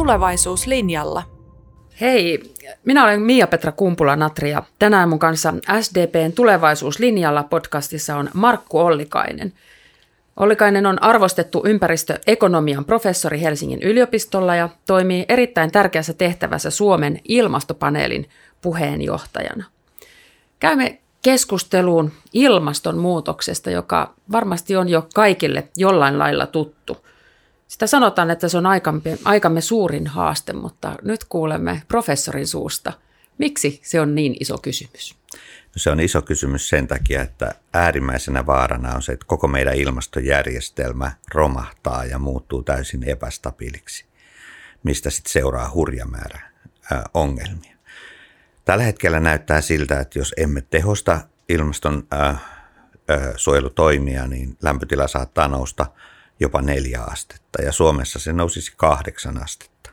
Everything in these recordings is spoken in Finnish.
tulevaisuuslinjalla. Hei, minä olen Mia-Petra Kumpula-Natri ja tänään mun kanssa SDPn tulevaisuuslinjalla podcastissa on Markku Ollikainen. Ollikainen on arvostettu ympäristöekonomian professori Helsingin yliopistolla ja toimii erittäin tärkeässä tehtävässä Suomen ilmastopaneelin puheenjohtajana. Käymme keskusteluun ilmastonmuutoksesta, joka varmasti on jo kaikille jollain lailla tuttu. Sitä sanotaan, että se on aikamme, aikamme suurin haaste, mutta nyt kuulemme professorin suusta. Miksi se on niin iso kysymys? No se on iso kysymys sen takia, että äärimmäisenä vaarana on se, että koko meidän ilmastojärjestelmä romahtaa ja muuttuu täysin epästabiiliksi, mistä sitten seuraa hurja määrä ongelmia. Tällä hetkellä näyttää siltä, että jos emme tehosta ilmaston äh, suojelutoimia, niin lämpötila saattaa nousta jopa neljä astetta ja Suomessa se nousisi kahdeksan astetta.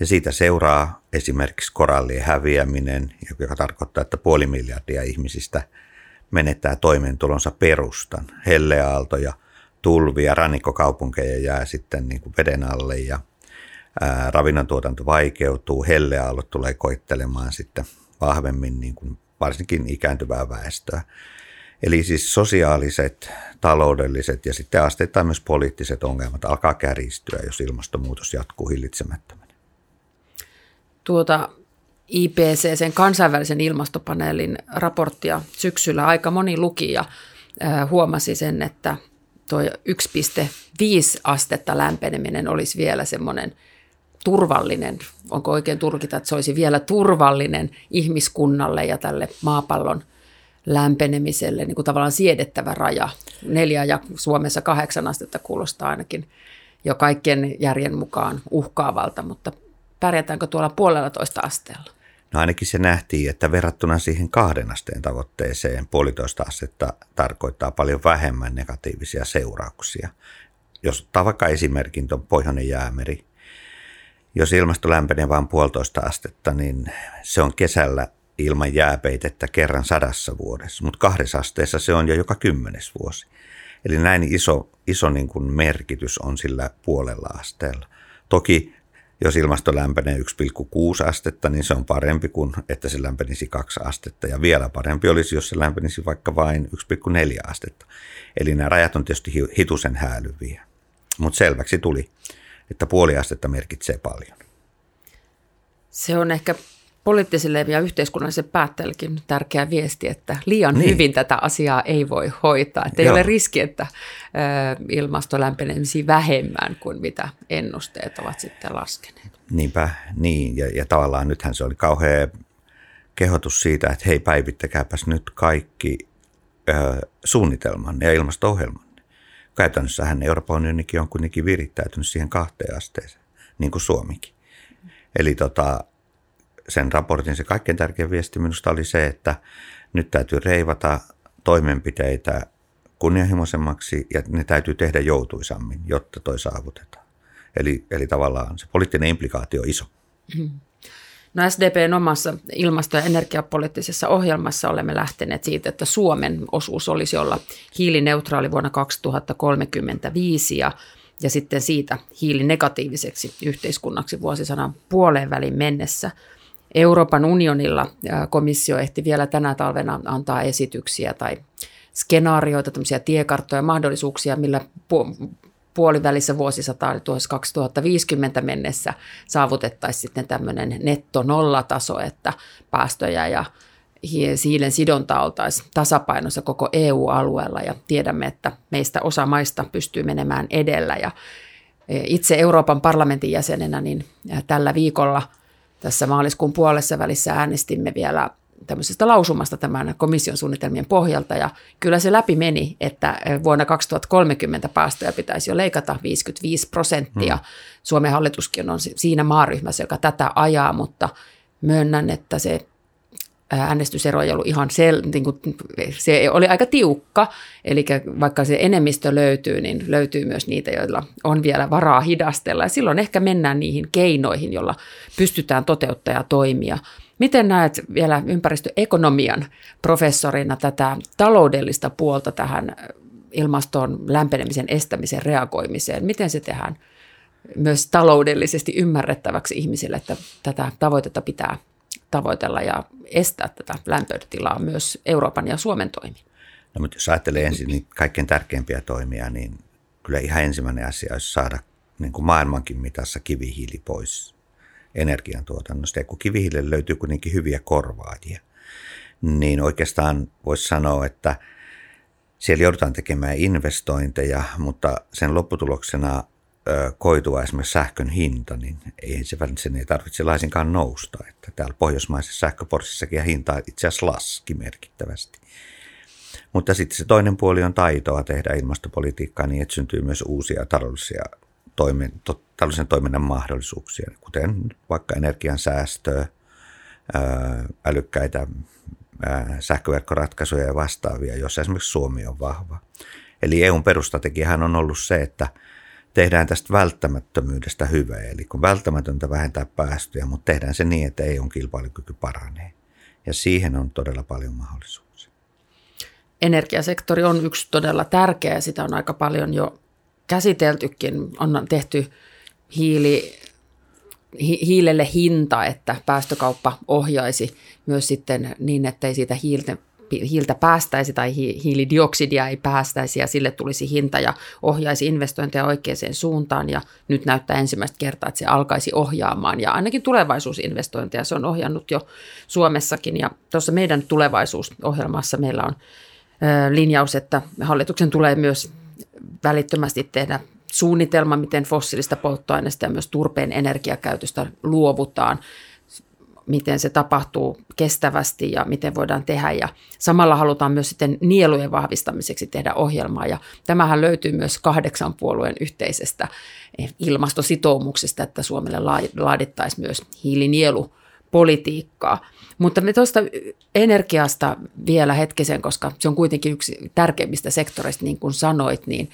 Ja siitä seuraa esimerkiksi korallien häviäminen, joka tarkoittaa, että puoli miljardia ihmisistä menettää toimeentulonsa perustan. Helleaaltoja, tulvia, rannikkokaupunkeja jää sitten niin kuin veden alle ja ää, ravinnontuotanto vaikeutuu, helleaallot tulee koittelemaan sitten vahvemmin niin kuin varsinkin ikääntyvää väestöä. Eli siis sosiaaliset, taloudelliset ja sitten asteittain myös poliittiset ongelmat alkaa kärjistyä, jos ilmastonmuutos jatkuu hillitsemättömänä. Tuota IPC, sen kansainvälisen ilmastopaneelin raporttia syksyllä aika moni luki ja huomasi sen, että tuo 1,5 astetta lämpeneminen olisi vielä semmoinen – turvallinen, onko oikein tulkita, että se olisi vielä turvallinen ihmiskunnalle ja tälle maapallon lämpenemiselle niin kuin tavallaan siedettävä raja. Neljä ja Suomessa kahdeksan astetta kuulostaa ainakin jo kaikkien järjen mukaan uhkaavalta, mutta pärjätäänkö tuolla puolella toista asteella? No ainakin se nähtiin, että verrattuna siihen kahden asteen tavoitteeseen puolitoista astetta tarkoittaa paljon vähemmän negatiivisia seurauksia. Jos ottaa vaikka esimerkin tuon Pohjoinen jäämeri, jos ilmasto lämpenee vain puolitoista astetta, niin se on kesällä ilman jääpeitettä kerran sadassa vuodessa, mutta kahdessa asteessa se on jo joka kymmenes vuosi. Eli näin iso, iso niin kuin merkitys on sillä puolella asteella. Toki jos ilmasto lämpenee 1,6 astetta, niin se on parempi kuin, että se lämpenisi 2 astetta. Ja vielä parempi olisi, jos se lämpenisi vaikka vain 1,4 astetta. Eli nämä rajat on tietysti hitusen häälyviä. Mutta selväksi tuli, että puoli astetta merkitsee paljon. Se on ehkä poliittisille ja yhteiskunnallisille päättäjillekin tärkeä viesti, että liian niin. hyvin tätä asiaa ei voi hoitaa. Että ei ole riski, että ilmasto lämpenemisi vähemmän kuin mitä ennusteet ovat sitten laskeneet. Niinpä, niin. Ja, ja tavallaan nythän se oli kauhea kehotus siitä, että hei päivittäkääpäs nyt kaikki ö, suunnitelman ja ilmasto-ohjelman käytännössähän Euroopan unionikin on kuitenkin virittäytynyt siihen kahteen asteeseen, niin kuin Suomikin. Eli tota, sen raportin se kaikkein tärkein viesti minusta oli se, että nyt täytyy reivata toimenpiteitä kunnianhimoisemmaksi ja ne täytyy tehdä joutuisammin, jotta toi saavutetaan. Eli, eli tavallaan se poliittinen implikaatio on iso. Mm. No SDPn omassa ilmasto- ja energiapoliittisessa ohjelmassa olemme lähteneet siitä, että Suomen osuus olisi olla hiilineutraali vuonna 2035 ja, ja sitten siitä hiilinegatiiviseksi yhteiskunnaksi vuosisadan puoleen välin mennessä. Euroopan unionilla komissio ehti vielä tänä talvena antaa esityksiä tai skenaarioita, tämmöisiä tiekarttoja, mahdollisuuksia, millä puolivälissä vuosisataa, eli 2050 mennessä saavutettaisiin sitten tämmöinen netto-nollataso, että päästöjä ja hiilen sidonta oltaisiin tasapainossa koko EU-alueella ja tiedämme, että meistä osa maista pystyy menemään edellä ja e, itse Euroopan parlamentin jäsenenä niin tällä viikolla tässä maaliskuun puolessa välissä äänestimme vielä tämmöisestä lausumasta tämän komission suunnitelmien pohjalta ja kyllä se läpi meni, että vuonna 2030 päästöjä pitäisi jo leikata 55 prosenttia. Hmm. Suomen hallituskin on siinä maaryhmässä, joka tätä ajaa, mutta myönnän, että se äänestysero ei ollut ihan sel, niin kuin, se oli aika tiukka, eli vaikka se enemmistö löytyy, niin löytyy myös niitä, joilla on vielä varaa hidastella. Ja silloin ehkä mennään niihin keinoihin, joilla pystytään toteuttaa toimia. Miten näet vielä ympäristöekonomian professorina tätä taloudellista puolta tähän ilmaston lämpenemisen estämisen reagoimiseen? Miten se tehdään myös taloudellisesti ymmärrettäväksi ihmisille, että tätä tavoitetta pitää tavoitella ja estää tätä lämpötilaa myös Euroopan ja Suomen toimin. No, mutta jos ajattelee ensin niin kaikkein tärkeimpiä toimia, niin kyllä ihan ensimmäinen asia olisi saada niin kuin maailmankin mitassa kivihiili pois energiantuotannosta. Ja kun kivihiilelle löytyy kuitenkin hyviä korvaajia, niin oikeastaan voisi sanoa, että siellä joudutaan tekemään investointeja, mutta sen lopputuloksena koitua esimerkiksi sähkön hinta, niin ei se, sen ei tarvitse laisinkaan nousta. Että täällä pohjoismaisessa sähköporssissakin hinta itse asiassa laski merkittävästi. Mutta sitten se toinen puoli on taitoa tehdä ilmastopolitiikkaa niin, että syntyy myös uusia taloudellisia toimen, to, taloudellisen toiminnan mahdollisuuksia, kuten vaikka energian säästöä, älykkäitä sähköverkkoratkaisuja ja vastaavia, joissa esimerkiksi Suomi on vahva. Eli EUn perustrategiahan on ollut se, että tehdään tästä välttämättömyydestä hyvää. Eli kun välttämätöntä vähentää päästöjä, mutta tehdään se niin, että EUn kilpailukyky paranee. Ja siihen on todella paljon mahdollisuuksia. Energiasektori on yksi todella tärkeä sitä on aika paljon jo käsiteltykin. On tehty hiili, hi, hiilelle hinta, että päästökauppa ohjaisi myös sitten niin, että ei siitä hiiltä, hiiltä päästäisi tai hiilidioksidia ei päästäisi ja sille tulisi hinta ja ohjaisi investointeja oikeaan suuntaan ja nyt näyttää ensimmäistä kertaa, että se alkaisi ohjaamaan. Ja ainakin tulevaisuusinvestointeja se on ohjannut jo Suomessakin ja tuossa meidän tulevaisuusohjelmassa meillä on linjaus, että hallituksen tulee myös välittömästi tehdä suunnitelma, miten fossiilista polttoaineista ja myös turpeen energiakäytöstä luovutaan, miten se tapahtuu kestävästi ja miten voidaan tehdä. Ja samalla halutaan myös sitten nielujen vahvistamiseksi tehdä ohjelmaa. Ja tämähän löytyy myös kahdeksan puolueen yhteisestä ilmastositoumuksesta, että Suomelle laadittaisiin myös hiilinielupolitiikkaa. Mutta me tuosta energiasta vielä hetkisen, koska se on kuitenkin yksi tärkeimmistä sektoreista, niin kuin sanoit, niin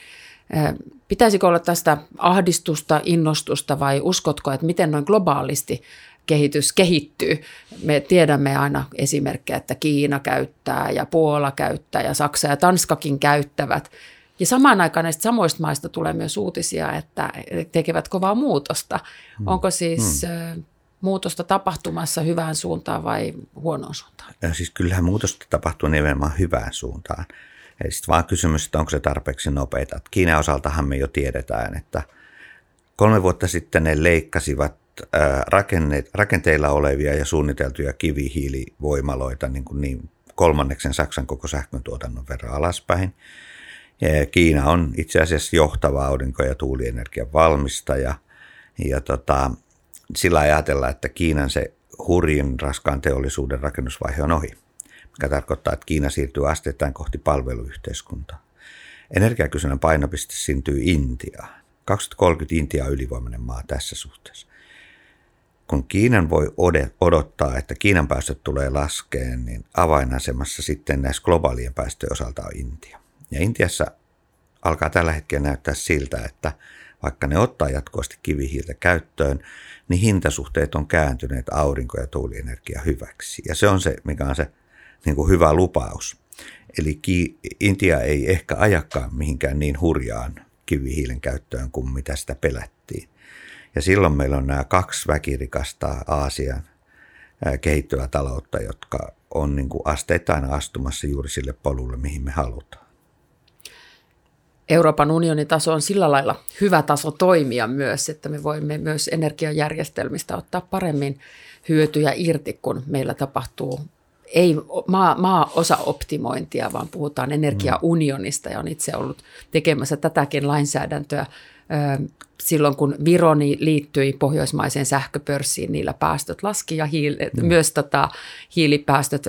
pitäisikö olla tästä ahdistusta, innostusta vai uskotko, että miten noin globaalisti kehitys kehittyy. Me tiedämme aina esimerkkejä, että Kiina käyttää ja Puola käyttää ja Saksa ja Tanskakin käyttävät. Ja samaan aikaan näistä samoista maista tulee myös uutisia, että tekevät kovaa muutosta. Hmm. Onko siis hmm muutosta tapahtumassa hyvään suuntaan vai huonoon suuntaan? Ja siis kyllähän muutosta tapahtuu nimenomaan hyvään suuntaan. Eli sitten vaan kysymys, että onko se tarpeeksi nopeita. Kiinan osaltahan me jo tiedetään, että kolme vuotta sitten ne leikkasivat rakenteilla olevia ja suunniteltuja kivihiilivoimaloita niin, kuin niin kolmanneksen Saksan koko sähkön tuotannon verran alaspäin. Kiina on itse asiassa johtava aurinko- ja tuulienergian valmistaja. Ja tota, sillä ajatella, että Kiinan se hurjin raskaan teollisuuden rakennusvaihe on ohi, mikä tarkoittaa, että Kiina siirtyy asteittain kohti palveluyhteiskuntaa. Energiakysynnän painopiste syntyy Intiaan. 2030 Intia on ylivoimainen maa tässä suhteessa. Kun Kiinan voi odottaa, että Kiinan päästöt tulee laskeen, niin avainasemassa sitten näissä globaalien päästöjen osalta on Intia. Ja Intiassa alkaa tällä hetkellä näyttää siltä, että vaikka ne ottaa jatkuvasti kivihiiltä käyttöön, niin hintasuhteet on kääntyneet aurinko- ja tuulienergia hyväksi. Ja se on se, mikä on se niin kuin hyvä lupaus. Eli Intia ei ehkä ajakaan mihinkään niin hurjaan kivihiilen käyttöön kuin mitä sitä pelättiin. Ja silloin meillä on nämä kaksi väkirikasta Aasian kehittyvää taloutta, jotka on niin kuin asteittain astumassa juuri sille polulle, mihin me halutaan. Euroopan unionin taso on sillä lailla hyvä taso toimia myös, että me voimme myös energiajärjestelmistä ottaa paremmin hyötyjä irti, kun meillä tapahtuu ei maa, maa osa optimointia, vaan puhutaan energiaunionista ja on itse ollut tekemässä tätäkin lainsäädäntöä silloin, kun Vironi liittyi pohjoismaiseen sähköpörssiin, niillä päästöt laski ja hiil- mm. myös tota, hiilipäästöt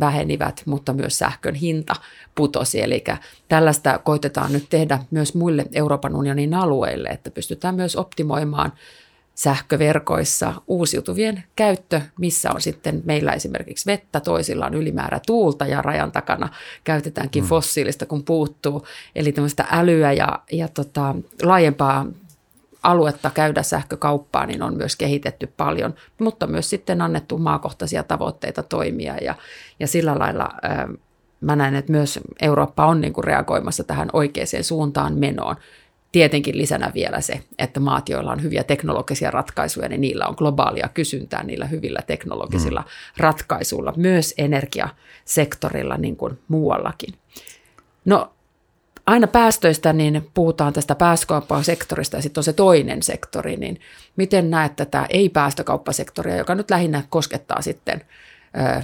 vähenivät, mutta myös sähkön hinta putosi. Eli tällaista koitetaan nyt tehdä myös muille Euroopan unionin alueille, että pystytään myös optimoimaan sähköverkoissa uusiutuvien käyttö, missä on sitten meillä esimerkiksi vettä, toisilla on ylimäärä tuulta ja rajan takana käytetäänkin mm. fossiilista, kun puuttuu. Eli tämmöistä älyä ja, ja tota, laajempaa aluetta käydä sähkökauppaa, niin on myös kehitetty paljon, mutta myös sitten annettu maakohtaisia tavoitteita toimia ja, ja sillä lailla mä näen, että myös Eurooppa on niin kuin reagoimassa tähän oikeaan suuntaan menoon. Tietenkin lisänä vielä se, että maat, joilla on hyviä teknologisia ratkaisuja, niin niillä on globaalia kysyntää niillä hyvillä teknologisilla mm. ratkaisuilla, myös energiasektorilla niin kuin muuallakin. No aina päästöistä niin puhutaan tästä päästökauppasektorista ja sitten on se toinen sektori, niin miten näet tätä ei-päästökauppasektoria, joka nyt lähinnä koskettaa sitten ö,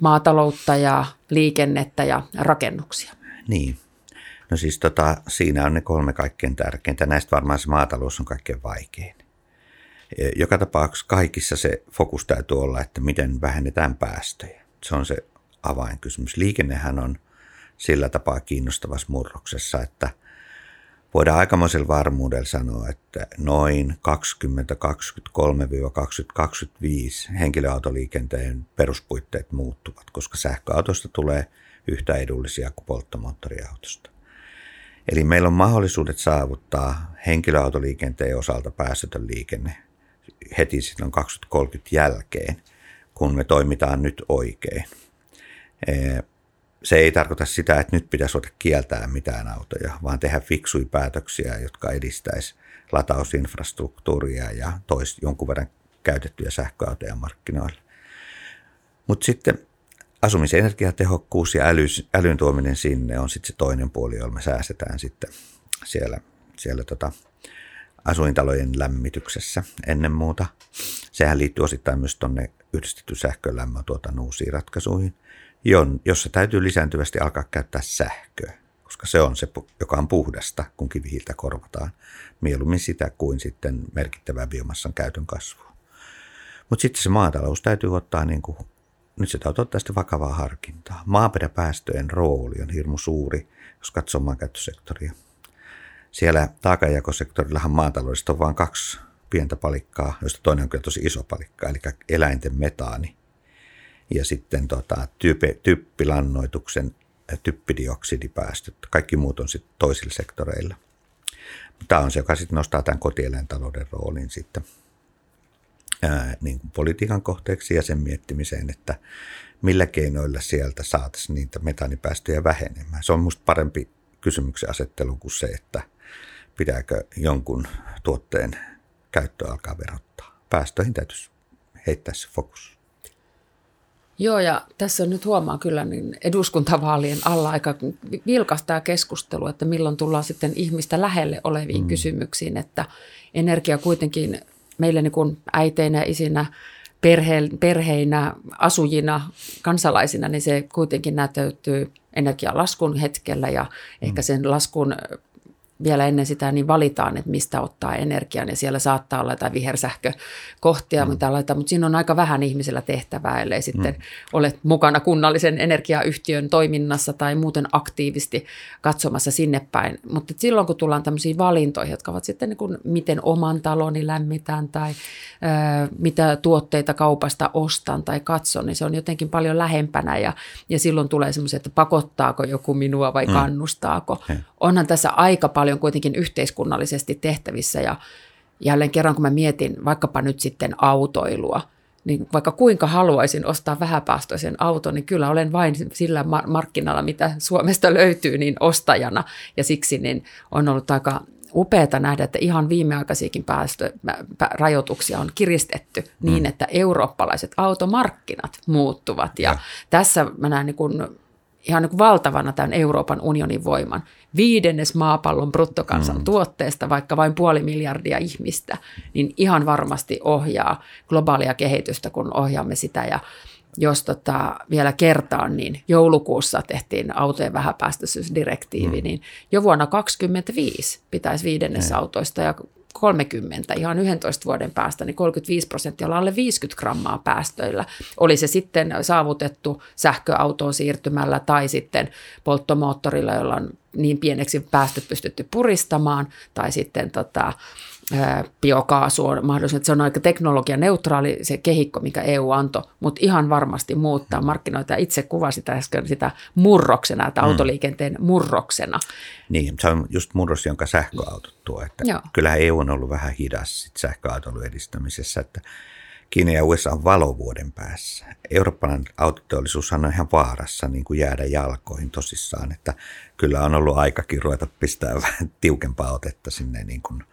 maataloutta ja liikennettä ja rakennuksia? Niin, No siis tota, siinä on ne kolme kaikkein tärkeintä. Näistä varmaan se maatalous on kaikkein vaikein. E, joka tapauksessa kaikissa se fokus täytyy olla, että miten vähennetään päästöjä. Se on se avainkysymys. Liikennehän on sillä tapaa kiinnostavassa murroksessa, että voidaan aikamoisella varmuudella sanoa, että noin 2023-2025 henkilöautoliikenteen peruspuitteet muuttuvat, koska sähköautosta tulee yhtä edullisia kuin polttomoottoriautosta. Eli meillä on mahdollisuudet saavuttaa henkilöautoliikenteen osalta päästötön liikenne heti silloin 2030 jälkeen, kun me toimitaan nyt oikein. Se ei tarkoita sitä, että nyt pitäisi ottaa kieltää mitään autoja, vaan tehdä fiksuja päätöksiä, jotka edistäisi latausinfrastruktuuria ja toisi jonkun verran käytettyjä sähköautoja markkinoille. Mutta sitten asumisen energiatehokkuus ja äly, älyn tuominen sinne on sitten se toinen puoli, jolla me säästetään sitten siellä, siellä tota asuintalojen lämmityksessä ennen muuta. Sehän liittyy osittain myös tuonne yhdistetty sähkölämmön tuotannon uusiin ratkaisuihin, jossa täytyy lisääntyvästi alkaa käyttää sähköä, koska se on se, joka on puhdasta, kun kivihiiltä korvataan. Mieluummin sitä kuin sitten merkittävää biomassan käytön kasvua. Mutta sitten se maatalous täytyy ottaa niin kuin nyt se täytyy ottaa sitten vakavaa harkintaa. Maaperäpäästöjen rooli on hirmu suuri, jos katsoo maankäyttösektoria. Siellä taakanjakosektorillahan maataloudesta on vain kaksi pientä palikkaa, joista toinen on kyllä tosi iso palikka, eli eläinten metaani. Ja sitten tota, type, typpilannoituksen typpidioksidipäästöt. Kaikki muut on sitten toisilla sektoreilla. Tämä on se, joka sitten nostaa tämän kotieläintalouden roolin sitten – ää, niin kuin politiikan kohteeksi ja sen miettimiseen, että millä keinoilla sieltä saataisiin niitä metaanipäästöjä vähenemään. Se on minusta parempi kysymyksen asettelu kuin se, että pitääkö jonkun tuotteen käyttö alkaa verottaa. Päästöihin täytyisi heittää se fokus. Joo, ja tässä nyt huomaa kyllä niin eduskuntavaalien alla aika vilkas tämä keskustelu, että milloin tullaan sitten ihmistä lähelle oleviin mm. kysymyksiin, että energia kuitenkin meille niin kuin äiteinä, isinä, perhe, perheinä, asujina, kansalaisina, niin se kuitenkin näyttäytyy energialaskun hetkellä ja mm. ehkä sen laskun vielä ennen sitä niin valitaan, että mistä ottaa energian ja siellä saattaa olla jotain vihersähkökohtia, mm. mitä mutta siinä on aika vähän ihmisellä tehtävää, ellei sitten mm. ole mukana kunnallisen energiayhtiön toiminnassa tai muuten aktiivisesti katsomassa sinne päin. Mutta silloin kun tullaan tämmöisiin valintoihin, jotka ovat sitten niin kuin, miten oman taloni lämmitään tai ö, mitä tuotteita kaupasta ostan tai katson, niin se on jotenkin paljon lähempänä ja, ja silloin tulee semmoisia, että pakottaako joku minua vai mm. kannustaako. Mm. Onhan tässä aika paljon paljon kuitenkin yhteiskunnallisesti tehtävissä ja jälleen kerran kun mä mietin vaikkapa nyt sitten autoilua, niin vaikka kuinka haluaisin ostaa vähäpäästöisen auton, niin kyllä olen vain sillä markkinalla, mitä Suomesta löytyy, niin ostajana. Ja siksi niin on ollut aika upeata nähdä, että ihan viimeaikaisiakin päästörajoituksia on kiristetty mm. niin, että eurooppalaiset automarkkinat muuttuvat. Ja, ja. tässä mä näen niin kuin ihan niin kuin valtavana tämän Euroopan unionin voiman. Viidennes maapallon bruttokansan mm. vaikka vain puoli miljardia ihmistä, niin ihan varmasti ohjaa globaalia kehitystä, kun ohjaamme sitä. Ja jos tota, vielä kertaan, niin joulukuussa tehtiin autojen vähäpäästöisyysdirektiivi, mm. niin jo vuonna 2025 pitäisi viidennes autoista ja 30 ihan 11 vuoden päästä, niin 35 prosenttia on alle 50 grammaa päästöillä. Oli se sitten saavutettu sähköautoon siirtymällä tai sitten polttomoottorilla, jolla on niin pieneksi päästöt pystytty puristamaan, tai sitten tota, biokaasu on mahdollista. Se on aika teknologianeutraali se kehikko, mikä EU antoi, mutta ihan varmasti muuttaa markkinoita. Itse kuvasit äsken sitä murroksena, että mm. autoliikenteen murroksena. Niin, se on just murros, jonka sähköautot tuo. Että kyllähän EU on ollut vähän hidas sit sähköautoilun edistämisessä, että Kiina ja USA on valovuoden päässä. Eurooppalainen autoteollisuus on ihan vaarassa niin kuin jäädä jalkoihin tosissaan, että kyllä on ollut aikakin ruveta pistää vähän tiukempaa otetta sinne niin kuin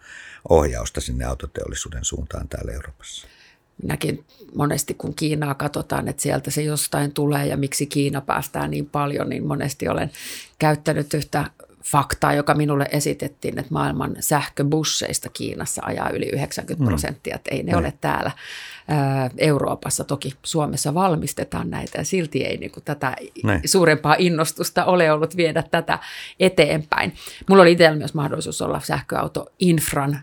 ohjausta sinne autoteollisuuden suuntaan täällä Euroopassa. Minäkin monesti kun Kiinaa katsotaan, että sieltä se jostain tulee ja miksi Kiina päästää niin paljon, niin monesti olen käyttänyt yhtä faktaa, joka minulle esitettiin, että maailman sähköbusseista Kiinassa ajaa yli 90 mm. prosenttia, että ei ne mm. ole täällä Euroopassa. Toki Suomessa valmistetaan näitä ja silti ei niin kuin tätä ne. suurempaa innostusta ole ollut viedä tätä eteenpäin. Mulla oli itsellä myös mahdollisuus olla sähköautoinfran äh,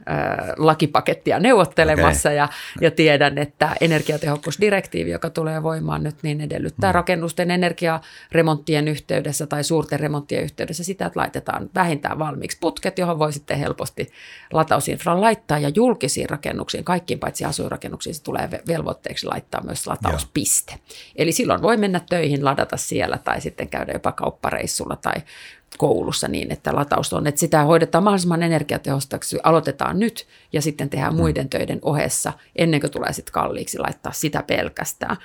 lakipakettia neuvottelemassa okay. ja, ja tiedän, että energiatehokkuusdirektiivi, joka tulee voimaan nyt, niin edellyttää mm. rakennusten energiaremonttien yhteydessä tai suurten remonttien yhteydessä sitä, että laitetaan vähintään valmiiksi putket, johon voi sitten helposti latausinfran laittaa ja julkisiin rakennuksiin, kaikkiin paitsi asuinrakennuksiin se tulee velvoitteeksi laittaa myös latauspiste. Joo. Eli silloin voi mennä töihin, ladata siellä tai sitten käydä jopa kauppareissulla tai koulussa niin, että lataus on, että sitä hoidetaan mahdollisimman energiatehostaksi, aloitetaan nyt ja sitten tehdään mm. muiden töiden ohessa ennen kuin tulee sitten kalliiksi laittaa sitä pelkästään.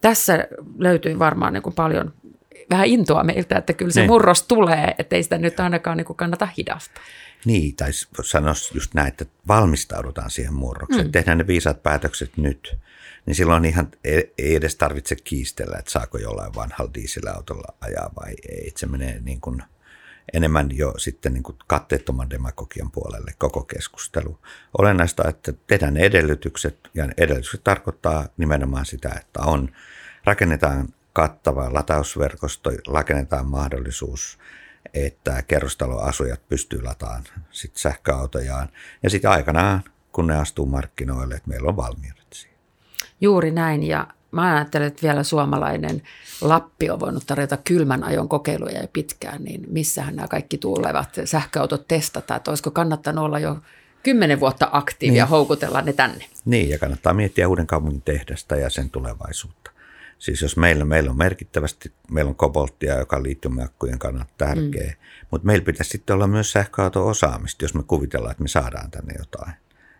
Tässä löytyy varmaan niin kuin paljon vähän intoa meiltä, että kyllä se niin. murros tulee, ettei sitä nyt ainakaan niin kuin kannata hidastaa. Niin, tai sanoa just näin, että valmistaudutaan siihen murrokseen. Mm. Tehdään ne viisaat päätökset nyt, niin silloin ihan e-, ei edes tarvitse kiistellä, että saako jollain vanhalla dieselautolla ajaa vai ei. Se menee niin kuin enemmän jo sitten niin kuin katteettoman demagogian puolelle koko keskustelu. Olennaista, että tehdään ne edellytykset, ja edellytykset tarkoittaa nimenomaan sitä, että on, rakennetaan kattava latausverkosto, rakennetaan mahdollisuus – että kerrostaloasujat pystyy lataamaan sit sähköautojaan. Ja sitten aikanaan, kun ne astuu markkinoille, että meillä on valmiudet siihen. Juuri näin. Ja mä ajattelen, että vielä suomalainen Lappi on voinut tarjota kylmän ajon kokeiluja jo pitkään, niin missähän nämä kaikki tulevat sähköautot testata, että olisiko kannattanut olla jo kymmenen vuotta aktiivia niin. houkutella ne tänne. Niin, ja kannattaa miettiä uuden kaupungin tehdasta ja sen tulevaisuutta. Siis jos meillä, meillä on merkittävästi, meillä on kobolttia, joka on liittymäkkujen kannalta tärkeä, mm. mutta meillä pitäisi sitten olla myös sähköauto-osaamista, jos me kuvitellaan, että me saadaan tänne jotain.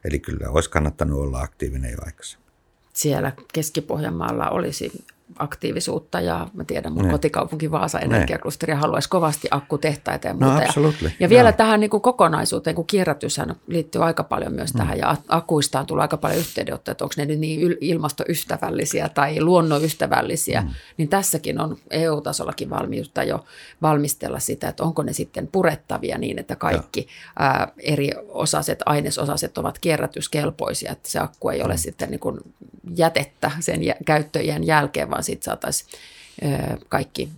Eli kyllä olisi kannattanut olla aktiivinen jo aikaisemmin. Siellä Keski-Pohjanmaalla olisi aktiivisuutta ja mä tiedän, mun ne. kotikaupunki Vaasa energiaklusteri haluaisi kovasti akkutehtaita ja no, muuta. No, ja, ja vielä no. tähän niin kuin kokonaisuuteen, kun kierrätyshän liittyy aika paljon myös mm. tähän ja akuista on tullut aika paljon yhteydenottoja, että onko ne nyt niin ilmastoystävällisiä tai luonnonystävällisiä, mm. niin tässäkin on EU-tasollakin valmiutta jo valmistella sitä, että onko ne sitten purettavia niin, että kaikki ää, eri osaset, ainesosaset ovat kierrätyskelpoisia, että se akku ei ole mm. sitten niin kuin jätettä sen käyttöjen jälkeen, vaan sitten saataisiin kaikki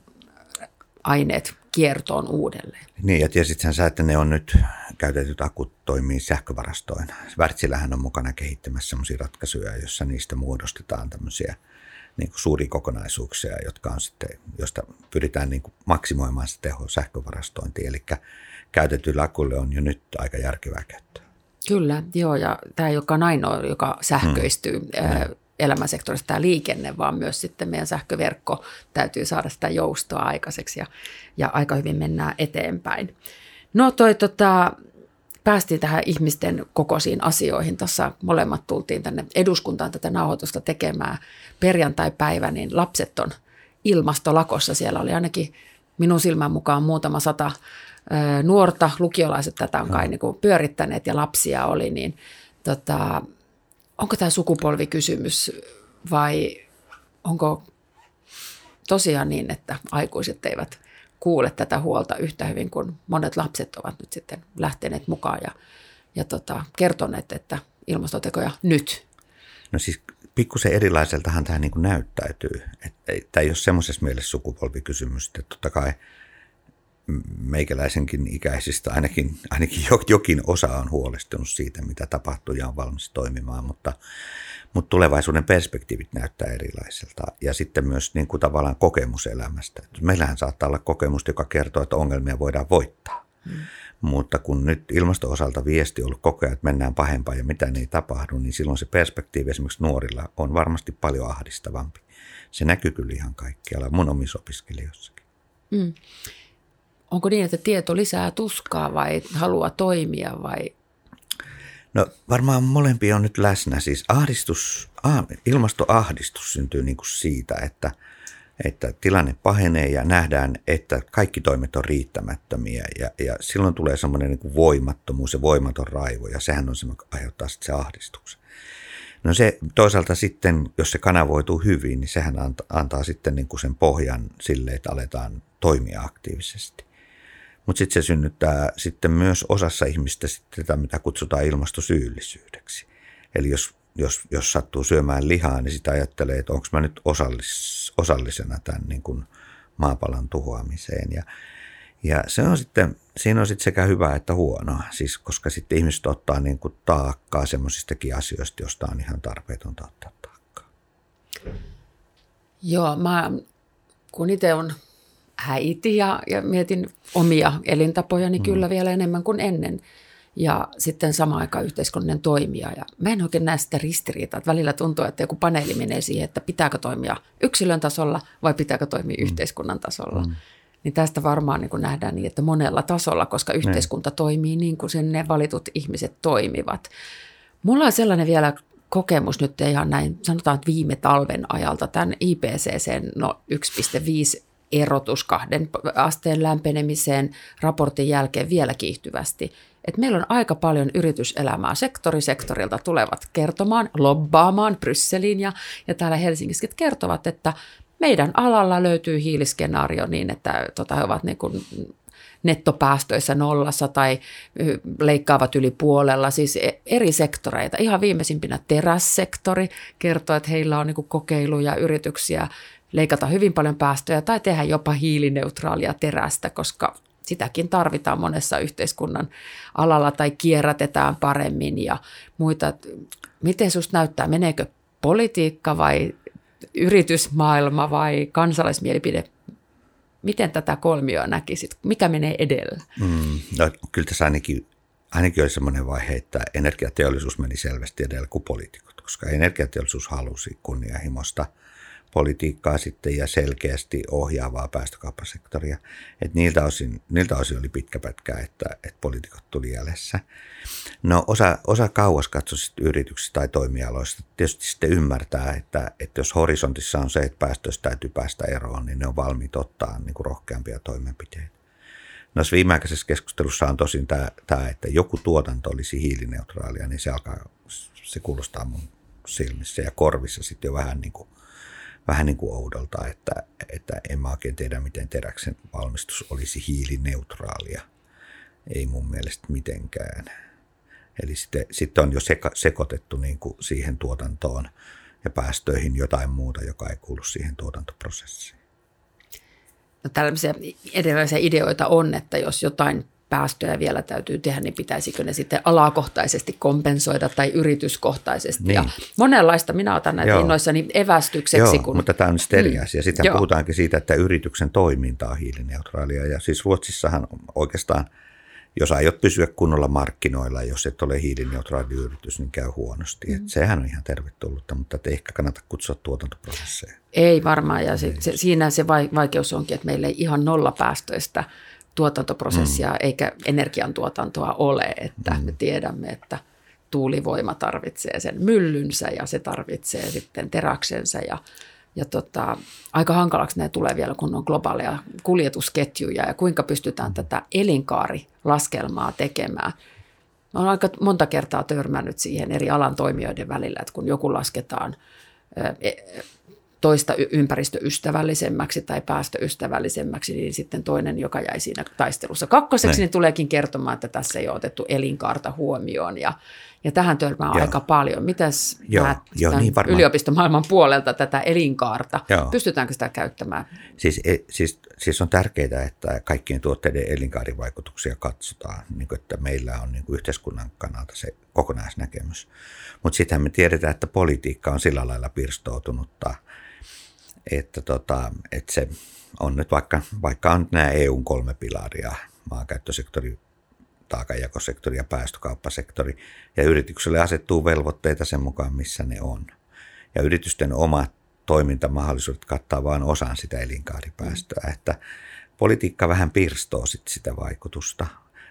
aineet kiertoon uudelleen. Niin, ja tiesithän sä, että ne on nyt käytetyt akut toimii sähkövarastoina. Wärtsilähän on mukana kehittämässä sellaisia ratkaisuja, joissa niistä muodostetaan tämmöisiä niin kuin suuria kokonaisuuksia, jotka on sitten, josta pyritään niin kuin maksimoimaan se teho sähkövarastointi. Eli käytetyillä akuille on jo nyt aika järkevää käyttöä. Kyllä, joo, ja tämä ei olekaan ainoa, joka sähköistyy. Hmm elämänsektorista tämä liikenne, vaan myös sitten meidän sähköverkko täytyy saada sitä joustoa aikaiseksi ja, ja aika hyvin mennään eteenpäin. No toi tota, päästiin tähän ihmisten kokoisiin asioihin. Tuossa molemmat tultiin tänne eduskuntaan tätä nauhoitusta tekemään perjantai-päivä, niin lapset on ilmastolakossa. Siellä oli ainakin minun silmän mukaan muutama sata ö, nuorta, lukiolaiset tätä on kai niin kuin pyörittäneet ja lapsia oli, niin tota, onko tämä sukupolvikysymys vai onko tosiaan niin, että aikuiset eivät kuule tätä huolta yhtä hyvin kuin monet lapset ovat nyt sitten lähteneet mukaan ja, ja tota, kertoneet, että ilmastotekoja nyt. No siis pikkusen erilaiseltahan tämä niin näyttäytyy. Että tämä ei ole semmoisessa mielessä sukupolvikysymys, että totta kai – meikäläisenkin ikäisistä ainakin, ainakin jokin osa on huolestunut siitä, mitä tapahtuu ja on valmis toimimaan, mutta, mutta tulevaisuuden perspektiivit näyttää erilaiselta. Ja sitten myös niin kuin tavallaan kokemuselämästä. Meillähän saattaa olla kokemus, joka kertoo, että ongelmia voidaan voittaa. Hmm. Mutta kun nyt ilmasto-osalta viesti on ollut koko ajan, että mennään pahempaan ja mitä ei tapahdu, niin silloin se perspektiivi esimerkiksi nuorilla on varmasti paljon ahdistavampi. Se näkyy kyllä ihan kaikkialla mun omissa opiskelijoissakin. Hmm onko niin, että tieto lisää tuskaa vai haluaa toimia vai? No varmaan molempia on nyt läsnä. Siis ahdistus, ah, ilmastoahdistus syntyy niin kuin siitä, että, että tilanne pahenee ja nähdään, että kaikki toimet on riittämättömiä ja, ja silloin tulee semmoinen niin voimattomuus ja voimaton raivo ja sehän on se, aiheuttaa sitten se ahdistuksen. No se toisaalta sitten, jos se kanavoituu hyvin, niin sehän antaa, antaa sitten niin kuin sen pohjan sille, että aletaan toimia aktiivisesti. Mutta sitten se synnyttää sitten myös osassa ihmistä sitten tätä, mitä kutsutaan ilmastosyyllisyydeksi. Eli jos, jos, jos sattuu syömään lihaa, niin sitä ajattelee, että onko mä nyt osallis, osallisena tämän niin kuin maapallon tuhoamiseen. Ja, ja se on sitten, siinä on sitten sekä hyvää että huonoa, siis koska sitten ihmiset ottaa niin kuin taakkaa semmoisistakin asioista, joista on ihan tarpeetonta ottaa taakkaa. Joo, mä kun itse on äiti ja, ja mietin omia elintapoja, niin mm. kyllä vielä enemmän kuin ennen. Ja sitten samaan aikaan yhteiskunnallinen toimija. Ja mä en oikein näe sitä ristiriitaa, että välillä tuntuu, että joku paneeli menee siihen, että pitääkö toimia yksilön tasolla vai pitääkö toimia mm. yhteiskunnan tasolla. Mm. Niin tästä varmaan niin nähdään niin, että monella tasolla, koska niin. yhteiskunta ne. toimii niin kuin sen ne valitut ihmiset toimivat. Mulla on sellainen vielä kokemus nyt ihan näin, sanotaan että viime talven ajalta, tämän IPCC no 1,5 erotus kahden asteen lämpenemiseen raportin jälkeen vielä kiihtyvästi. Et meillä on aika paljon yrityselämää sektorisektorilta tulevat kertomaan, lobbaamaan Brysseliin ja, ja täällä Helsingissä kertovat, että meidän alalla löytyy hiiliskenaario niin, että tota, he ovat niin kuin nettopäästöissä nollassa tai leikkaavat yli puolella, siis e, eri sektoreita. Ihan viimeisimpinä terässektori kertoo, että heillä on niin kokeiluja, yrityksiä leikata hyvin paljon päästöjä tai tehdä jopa hiilineutraalia terästä, koska sitäkin tarvitaan monessa yhteiskunnan alalla tai kierrätetään paremmin ja muita. Miten sinusta näyttää, meneekö politiikka vai yritysmaailma vai kansalaismielipide? Miten tätä kolmioa näkisit? Mikä menee edellä? Mm, no, kyllä tässä ainakin, ainakin oli sellainen vaihe, että energiateollisuus meni selvästi edellä kuin poliitikot, koska energiateollisuus halusi kunnianhimosta – politiikkaa sitten ja selkeästi ohjaavaa päästökauppasektoria. Et niiltä, osin, niiltä osin oli pitkä pätkä, että, että poliitikot tuli jäljessä. No osa, osa kauas katsoisista yrityksistä tai toimialoista tietysti sitten ymmärtää, että, että jos horisontissa on se, että päästöistä täytyy päästä eroon, niin ne on valmiit ottaa niin kuin rohkeampia toimenpiteitä. No viimeaikaisessa keskustelussa on tosin tämä, tämä, että joku tuotanto olisi hiilineutraalia, niin se alkaa, se kuulostaa mun silmissä ja korvissa sitten jo vähän niin kuin vähän niin kuin oudolta, että, että en mä oikein tiedä, miten teräksen valmistus olisi hiilineutraalia. Ei mun mielestä mitenkään. Eli sitten, sitten on jo seka, sekoitettu niin kuin siihen tuotantoon ja päästöihin jotain muuta, joka ei kuulu siihen tuotantoprosessiin. No tällaisia edellisiä ideoita on, että jos jotain päästöjä vielä täytyy tehdä, niin pitäisikö ne sitten alakohtaisesti kompensoida tai yrityskohtaisesti. Niin. Ja monenlaista minä otan näitä Joo. innoissani evästykseksi. Joo, kun... mutta tämä on sitten eri mm. asia. Sitten Joo. puhutaankin siitä, että yrityksen toiminta on hiilineutraalia. Ja siis Ruotsissahan oikeastaan, jos aiot pysyä kunnolla markkinoilla, jos et ole hiilineutraali yritys, niin käy huonosti. Mm. Et sehän on ihan tervetullutta, mutta ei ehkä kannata kutsua tuotantoprosesseja. Ei varmaan, ja se, se, siinä se vaikeus onkin, että meillä ei ihan nollapäästöistä – tuotantoprosessia mm. eikä energiantuotantoa ole, että mm. me tiedämme, että tuulivoima tarvitsee sen myllynsä ja se tarvitsee sitten teräksensä ja, ja tota, aika hankalaksi ne tulee vielä, kun on globaaleja kuljetusketjuja ja kuinka pystytään mm. tätä elinkaarilaskelmaa tekemään. Mä olen aika monta kertaa törmännyt siihen eri alan toimijoiden välillä, että kun joku lasketaan e, toista ympäristöystävällisemmäksi tai päästöystävällisemmäksi, niin sitten toinen, joka jäi siinä taistelussa kakkoseksi, niin tuleekin kertomaan, että tässä ei ole otettu elinkaarta huomioon. Ja, ja tähän törmää Joo. aika paljon. Mitäs Joo, jo, niin yliopistomaailman puolelta tätä elinkaarta? Joo. Pystytäänkö sitä käyttämään? Siis, e, siis, siis on tärkeää, että kaikkien tuotteiden elinkaarivaikutuksia katsotaan, niin kuin, että meillä on niin kuin yhteiskunnan kannalta se kokonaisnäkemys. Mutta sitten me tiedetään, että politiikka on sillä lailla pirstoutunutta – että, tota, että se on nyt vaikka, vaikka on nämä EUn kolme pilaria, maankäyttösektori, taakanjakosektori ja päästökauppasektori, ja yritykselle asettuu velvoitteita sen mukaan, missä ne on. Ja yritysten omat toimintamahdollisuudet kattaa vain osan sitä elinkaaripäästöä, mm. että politiikka vähän pirstoo sit sitä vaikutusta.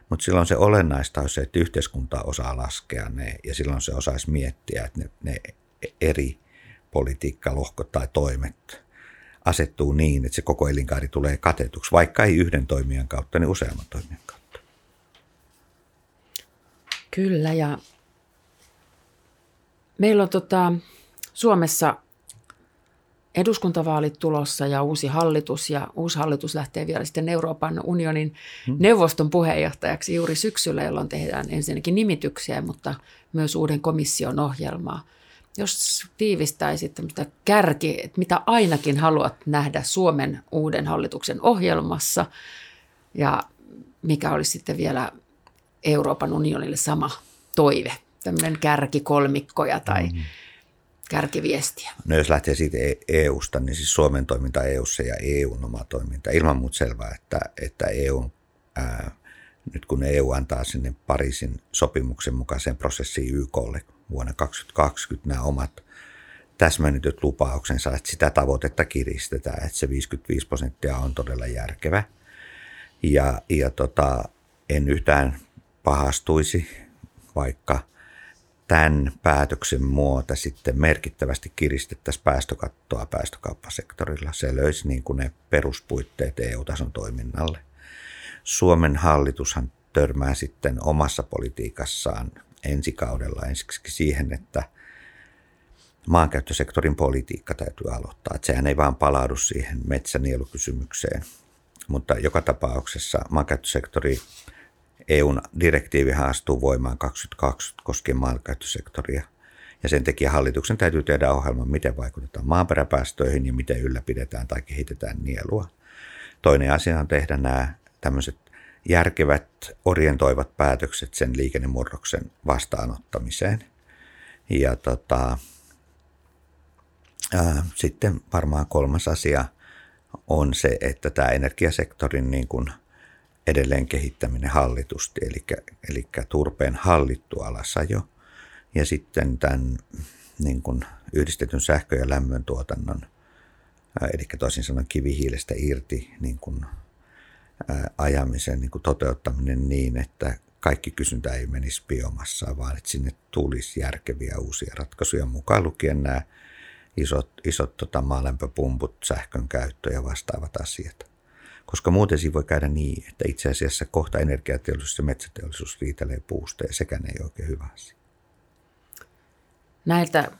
Mutta silloin se olennaista on se, että yhteiskunta osaa laskea ne ja silloin se osaisi miettiä, että ne, ne eri politiikkalohkot tai toimet asettuu niin, että se koko elinkaari tulee katetuksi, vaikka ei yhden toimijan kautta, niin useamman toimijan kautta. Kyllä ja meillä on tota, Suomessa eduskuntavaalit tulossa ja uusi hallitus ja uusi hallitus lähtee vielä sitten Euroopan unionin hmm. neuvoston puheenjohtajaksi juuri syksyllä, jolloin tehdään ensinnäkin nimityksiä, mutta myös uuden komission ohjelmaa. Jos tiivistäisit tämmöistä kärki, että mitä ainakin haluat nähdä Suomen uuden hallituksen ohjelmassa ja mikä olisi sitten vielä Euroopan unionille sama toive, tämmöinen kärkikolmikkoja tai mm kärkiviestiä? No jos lähtee siitä EUsta, niin siis Suomen toiminta EUssa ja EUn oma toiminta. Ilman muuta selvää, että, että EU, ää, nyt kun EU antaa sinne Pariisin sopimuksen mukaiseen prosessiin YKlle vuonna 2020 nämä omat täsmennetyt lupauksensa, että sitä tavoitetta kiristetään, että se 55 prosenttia on todella järkevä. Ja, ja tota, en yhtään pahastuisi, vaikka – tämän päätöksen muuta sitten merkittävästi kiristettäisiin päästökattoa päästökauppasektorilla. Se löisi niin kuin ne peruspuitteet EU-tason toiminnalle. Suomen hallitushan törmää sitten omassa politiikassaan ensi kaudella ensiksi siihen, että maankäyttösektorin politiikka täytyy aloittaa. Että sehän ei vaan palaudu siihen metsänielukysymykseen, mutta joka tapauksessa maankäyttösektori EUn direktiivi haastuu voimaan 2020 koskien maankäyttösektoria. Ja sen takia hallituksen täytyy tehdä ohjelma, miten vaikutetaan maaperäpäästöihin ja miten ylläpidetään tai kehitetään nielua. Toinen asia on tehdä nämä tämmöiset järkevät, orientoivat päätökset sen liikennemurroksen vastaanottamiseen. Ja tota, ää, sitten varmaan kolmas asia on se, että tämä energiasektorin niin kuin – edelleen kehittäminen hallitusti, eli, eli turpeen hallittu alasajo ja sitten tämän niin kuin yhdistetyn sähkö- ja lämmön tuotannon, eli toisin sanoen kivihiilestä irti niin kuin, ajamisen niin kuin toteuttaminen niin, että kaikki kysyntä ei menisi biomassaan, vaan että sinne tulisi järkeviä uusia ratkaisuja, mukaan lukien nämä isot, isot tota, maalämpöpumput, sähkön käyttö ja vastaavat asiat koska muuten siinä voi käydä niin, että itse asiassa kohta energiateollisuus ja metsäteollisuus riitelee puusta ja sekään ei oikein hyvä asia. Näiltä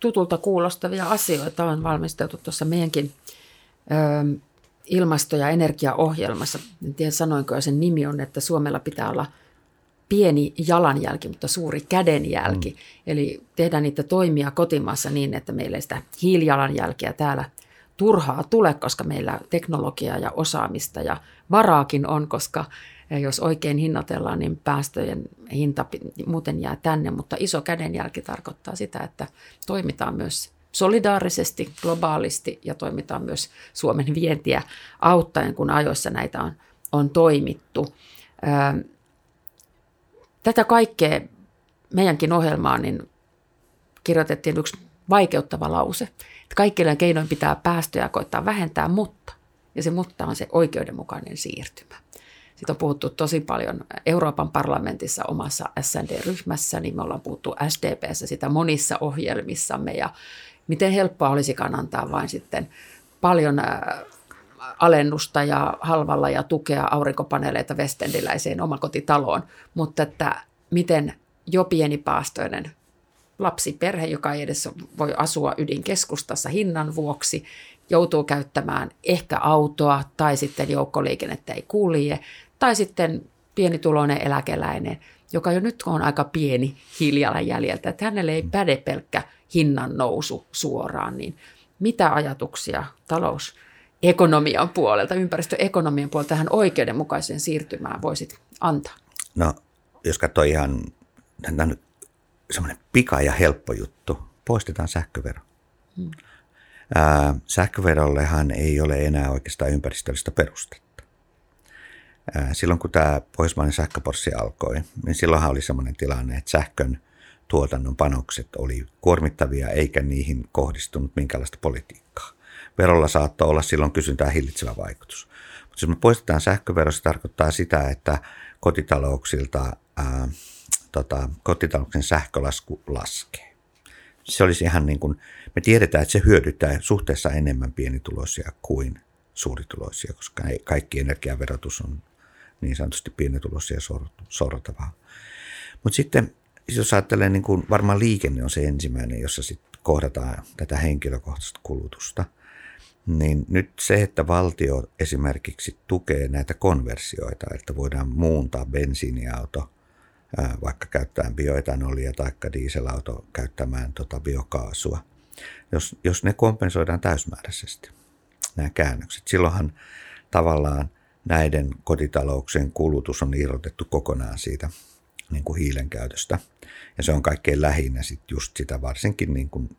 tutulta kuulostavia asioita on valmisteltu tuossa meidänkin ilmasto- ja energiaohjelmassa. En tiedä sanoinko jo sen nimi on, että Suomella pitää olla pieni jalanjälki, mutta suuri kädenjälki. Mm. Eli tehdään niitä toimia kotimaassa niin, että meillä ei sitä hiilijalanjälkeä täällä – turhaa tule, koska meillä teknologiaa ja osaamista ja varaakin on, koska jos oikein hinnoitellaan, niin päästöjen hinta muuten jää tänne, mutta iso kädenjälki tarkoittaa sitä, että toimitaan myös solidaarisesti, globaalisti ja toimitaan myös Suomen vientiä auttaen, kun ajoissa näitä on, on toimittu. Tätä kaikkea meidänkin ohjelmaan niin kirjoitettiin yksi vaikeuttava lause – kaikilla keinoin pitää päästöjä koittaa vähentää, mutta, ja se mutta on se oikeudenmukainen siirtymä. Siitä on puhuttu tosi paljon Euroopan parlamentissa omassa SND-ryhmässä, niin me ollaan puhuttu SDPssä sitä monissa ohjelmissamme ja miten helppoa olisikaan antaa vain sitten paljon alennusta ja halvalla ja tukea aurinkopaneeleita Westendiläiseen omakotitaloon, mutta että miten jo pienipaastoinen lapsiperhe, joka ei edes voi asua ydinkeskustassa hinnan vuoksi, joutuu käyttämään ehkä autoa tai sitten joukkoliikennettä ei kulje, tai sitten pienituloinen eläkeläinen, joka jo nyt on aika pieni hiilijalanjäljeltä, että hänelle ei päde pelkkä hinnan nousu suoraan, niin mitä ajatuksia talousekonomian puolelta, ympäristöekonomian puolelta tähän oikeudenmukaiseen siirtymään voisit antaa? No, jos katsoo ihan semmoinen pika ja helppo juttu. Poistetaan sähkövero. Hmm. Ää, sähköverollehan ei ole enää oikeastaan ympäristöllistä perustetta. Silloin kun tämä pohjoismainen sähköporssi alkoi, niin silloinhan oli semmoinen tilanne, että sähkön tuotannon panokset oli kuormittavia eikä niihin kohdistunut minkäänlaista politiikkaa. Verolla saattoi olla silloin kysyntää hillitsevä vaikutus. Mutta jos me poistetaan sähkövero, se tarkoittaa sitä, että kotitalouksilta ää, tota, kotitalouksen sähkölasku laskee. Se olisi ihan niin kuin, me tiedetään, että se hyödyttää suhteessa enemmän pienituloisia kuin suurituloisia, koska kaikki energiaverotus on niin sanotusti pienituloisia sortavaa. Mutta sitten jos ajattelee, niin kuin varmaan liikenne on se ensimmäinen, jossa sitten kohdataan tätä henkilökohtaista kulutusta, niin nyt se, että valtio esimerkiksi tukee näitä konversioita, että voidaan muuntaa bensiiniauto vaikka käyttämään bioetanolia tai dieselauto käyttämään tota biokaasua, jos, jos ne kompensoidaan täysmääräisesti, nämä käännökset, silloinhan tavallaan näiden kotitalouksien kulutus on irrotettu kokonaan siitä niin kuin hiilen käytöstä. Ja se on kaikkein lähinnä sit just sitä varsinkin niin kuin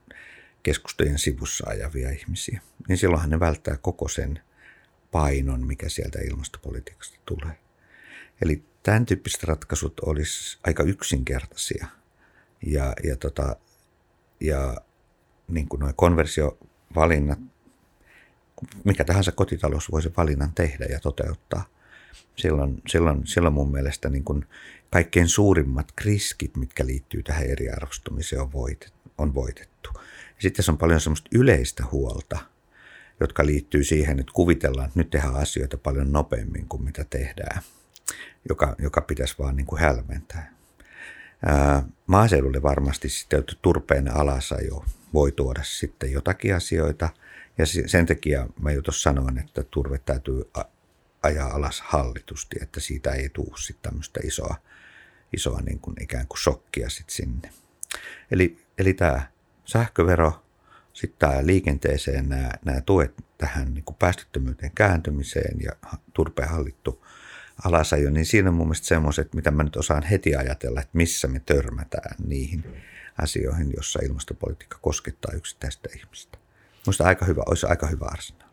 keskustojen sivussa ajavia ihmisiä. Niin silloinhan ne välttää koko sen painon, mikä sieltä ilmastopolitiikasta tulee. Eli tämän tyyppiset ratkaisut olisi aika yksinkertaisia. Ja, ja, tota, ja niin kuin nuo konversiovalinnat, mikä tahansa kotitalous voisi valinnan tehdä ja toteuttaa. Silloin, silloin, silloin mun mielestä niin kuin kaikkein suurimmat riskit, mitkä liittyy tähän eriarvostumiseen, on, voitet, on voitettu. Sitten tässä on paljon semmoista yleistä huolta, jotka liittyy siihen, että kuvitellaan, että nyt tehdään asioita paljon nopeammin kuin mitä tehdään, joka, joka pitäisi vaan niin kuin hälventää. Ää, maaseudulle varmasti sitten turpeen alasajo voi tuoda sitten jotakin asioita, ja sen takia mä jo tuossa sanoin, että turve täytyy ajaa alas hallitusti, että siitä ei tule sitten tämmöistä isoa isoa niin kuin ikään kuin shokkia sitten sinne. Eli, eli tämä sähkövero, sitten tämä liikenteeseen nämä, nämä tuet tähän niin kuin päästöttömyyteen kääntymiseen ja turpeen hallittu alasajo, niin siinä on mun mielestä semmoiset, mitä mä nyt osaan heti ajatella, että missä me törmätään niihin asioihin, jossa ilmastopolitiikka koskettaa yksittäistä ihmistä. Minusta aika hyvä, olisi aika hyvä arsenaali.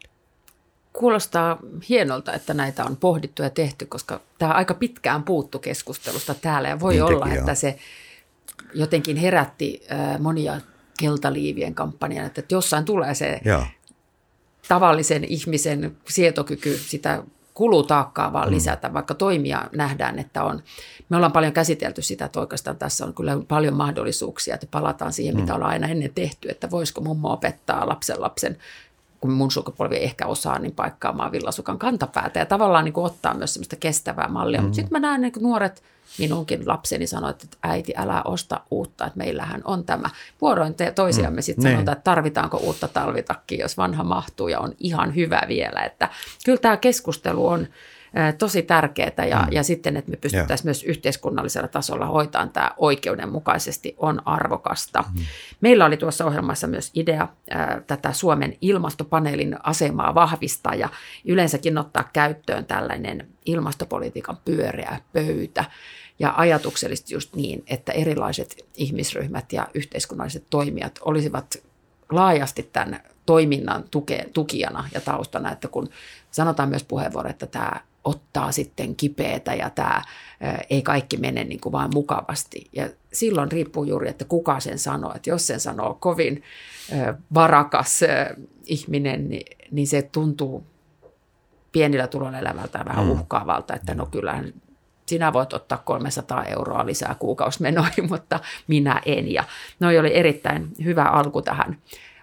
Kuulostaa hienolta, että näitä on pohdittu ja tehty, koska tämä aika pitkään puuttu keskustelusta täällä ja voi niin olla, että se jotenkin herätti monia keltaliivien kampanjan, että jossain tulee se joo. tavallisen ihmisen sietokyky sitä kulutaakkaa vaan mm. lisätä, vaikka toimia nähdään, että on. Me ollaan paljon käsitelty sitä, että oikeastaan tässä on kyllä paljon mahdollisuuksia, että palataan siihen, mm. mitä ollaan aina ennen tehty, että voisiko mummo opettaa lapsen lapsen kun mun sukupolvi ei ehkä osaa, niin paikkaamaan villasukan kantapäätä ja tavallaan niin kuin ottaa myös semmoista kestävää mallia. Mm. Mutta sitten mä näen niin nuoret, minunkin lapseni sanoi, että äiti, älä osta uutta, että meillähän on tämä. Vuoroin te toisiamme mm. sitten niin. sanotaan, että tarvitaanko uutta talvitakkia, jos vanha mahtuu ja on ihan hyvä vielä. Että kyllä tämä keskustelu on tosi tärkeää ja, mm. ja sitten, että me pystyttäisiin myös yhteiskunnallisella tasolla hoitamaan tämä oikeudenmukaisesti on arvokasta. Mm. Meillä oli tuossa ohjelmassa myös idea ää, tätä Suomen ilmastopaneelin asemaa vahvistaa ja yleensäkin ottaa käyttöön tällainen ilmastopolitiikan pyöreä pöytä. Ja ajatuksellisesti just niin, että erilaiset ihmisryhmät ja yhteiskunnalliset toimijat olisivat laajasti tämän toiminnan tuke, tukijana ja taustana, että kun sanotaan myös puheenvuoro, että tämä ottaa sitten kipeätä ja tämä ei kaikki mene niin kuin vaan mukavasti. Ja silloin riippuu juuri, että kuka sen sanoo. Että jos sen sanoo kovin varakas ihminen, niin, niin se tuntuu pienillä tuloilla elävältä vähän mm. uhkaavalta, että no kyllähän sinä voit ottaa 300 euroa lisää kuukausmenoihin, mutta minä en. Ja noi oli erittäin hyvä alku tähän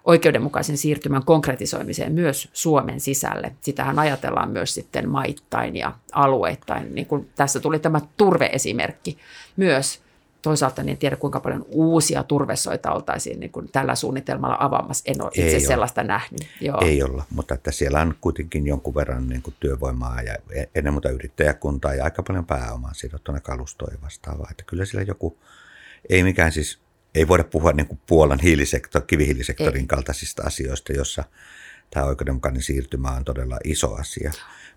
oikeudenmukaisen siirtymän konkretisoimiseen myös Suomen sisälle. Sitähän ajatellaan myös sitten maittain ja alueittain. Niin kuin tässä tuli tämä turveesimerkki myös. Toisaalta en tiedä, kuinka paljon uusia turvesoita oltaisiin niin kuin tällä suunnitelmalla avaamassa. En ole itse Ei sellaista ole. nähnyt. Joo. Ei olla, mutta että siellä on kuitenkin jonkun verran niin kuin työvoimaa ja ennen muuta yrittäjäkuntaa ja aika paljon pääomaa sidottuna kalustoon ja vastaavaa. Että kyllä siellä joku, ei mikään siis ei voida puhua niin kuin Puolan hiilisektor, kivihiilisektorin ei. kaltaisista asioista, jossa tämä oikeudenmukainen siirtymä on todella iso asia.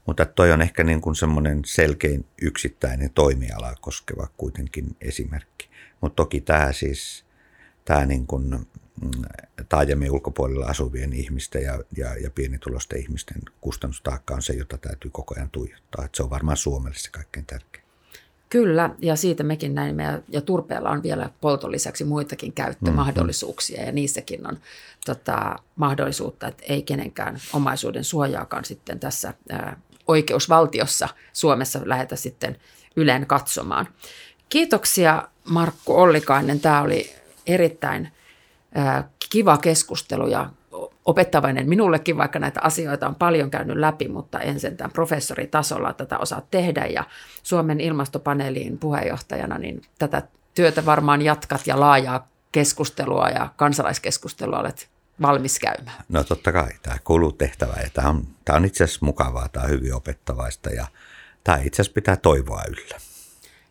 Mutta toi on ehkä niin kuin semmoinen selkein yksittäinen toimiala koskeva kuitenkin esimerkki. Mutta toki tämä siis, tämä niin kuin mm, taajamien ulkopuolella asuvien ihmisten ja, ja, ja pienitulosten ihmisten kustannustaakka on se, jota täytyy koko ajan tuijottaa. Että se on varmaan Suomelle se kaikkein tärkein. Kyllä, ja siitä mekin näimme, ja turpeella on vielä polton lisäksi muitakin käyttömahdollisuuksia, ja niissäkin on tota, mahdollisuutta, että ei kenenkään omaisuuden suojaakaan sitten tässä ää, oikeusvaltiossa Suomessa lähetä sitten Ylen katsomaan. Kiitoksia Markku Ollikainen. Tämä oli erittäin kiva keskustelu ja opettavainen minullekin, vaikka näitä asioita on paljon käynyt läpi, mutta en sentään professoritasolla tätä osaa tehdä. Ja Suomen ilmastopaneelin puheenjohtajana niin tätä työtä varmaan jatkat ja laajaa keskustelua ja kansalaiskeskustelua olet valmis käymään. No totta kai, tämä kuuluu tehtävään ja tämä on, tämä on itse asiassa mukavaa, tämä on hyvin opettavaista ja tämä itse asiassa pitää toivoa yllä.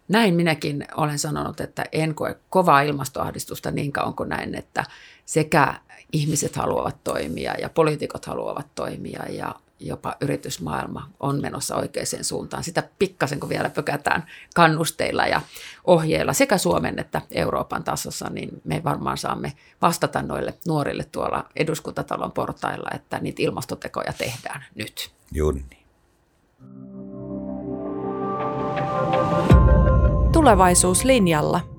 Näin minäkin olen sanonut, että en koe kovaa ilmastoahdistusta niin kauan kuin näin, että sekä ihmiset haluavat toimia ja poliitikot haluavat toimia ja jopa yritysmaailma on menossa oikeaan suuntaan. Sitä pikkasen kun vielä pökätään kannusteilla ja ohjeilla sekä Suomen että Euroopan tasossa, niin me varmaan saamme vastata noille nuorille tuolla eduskuntatalon portailla, että niitä ilmastotekoja tehdään nyt. Juuri niin. Tulevaisuuslinjalla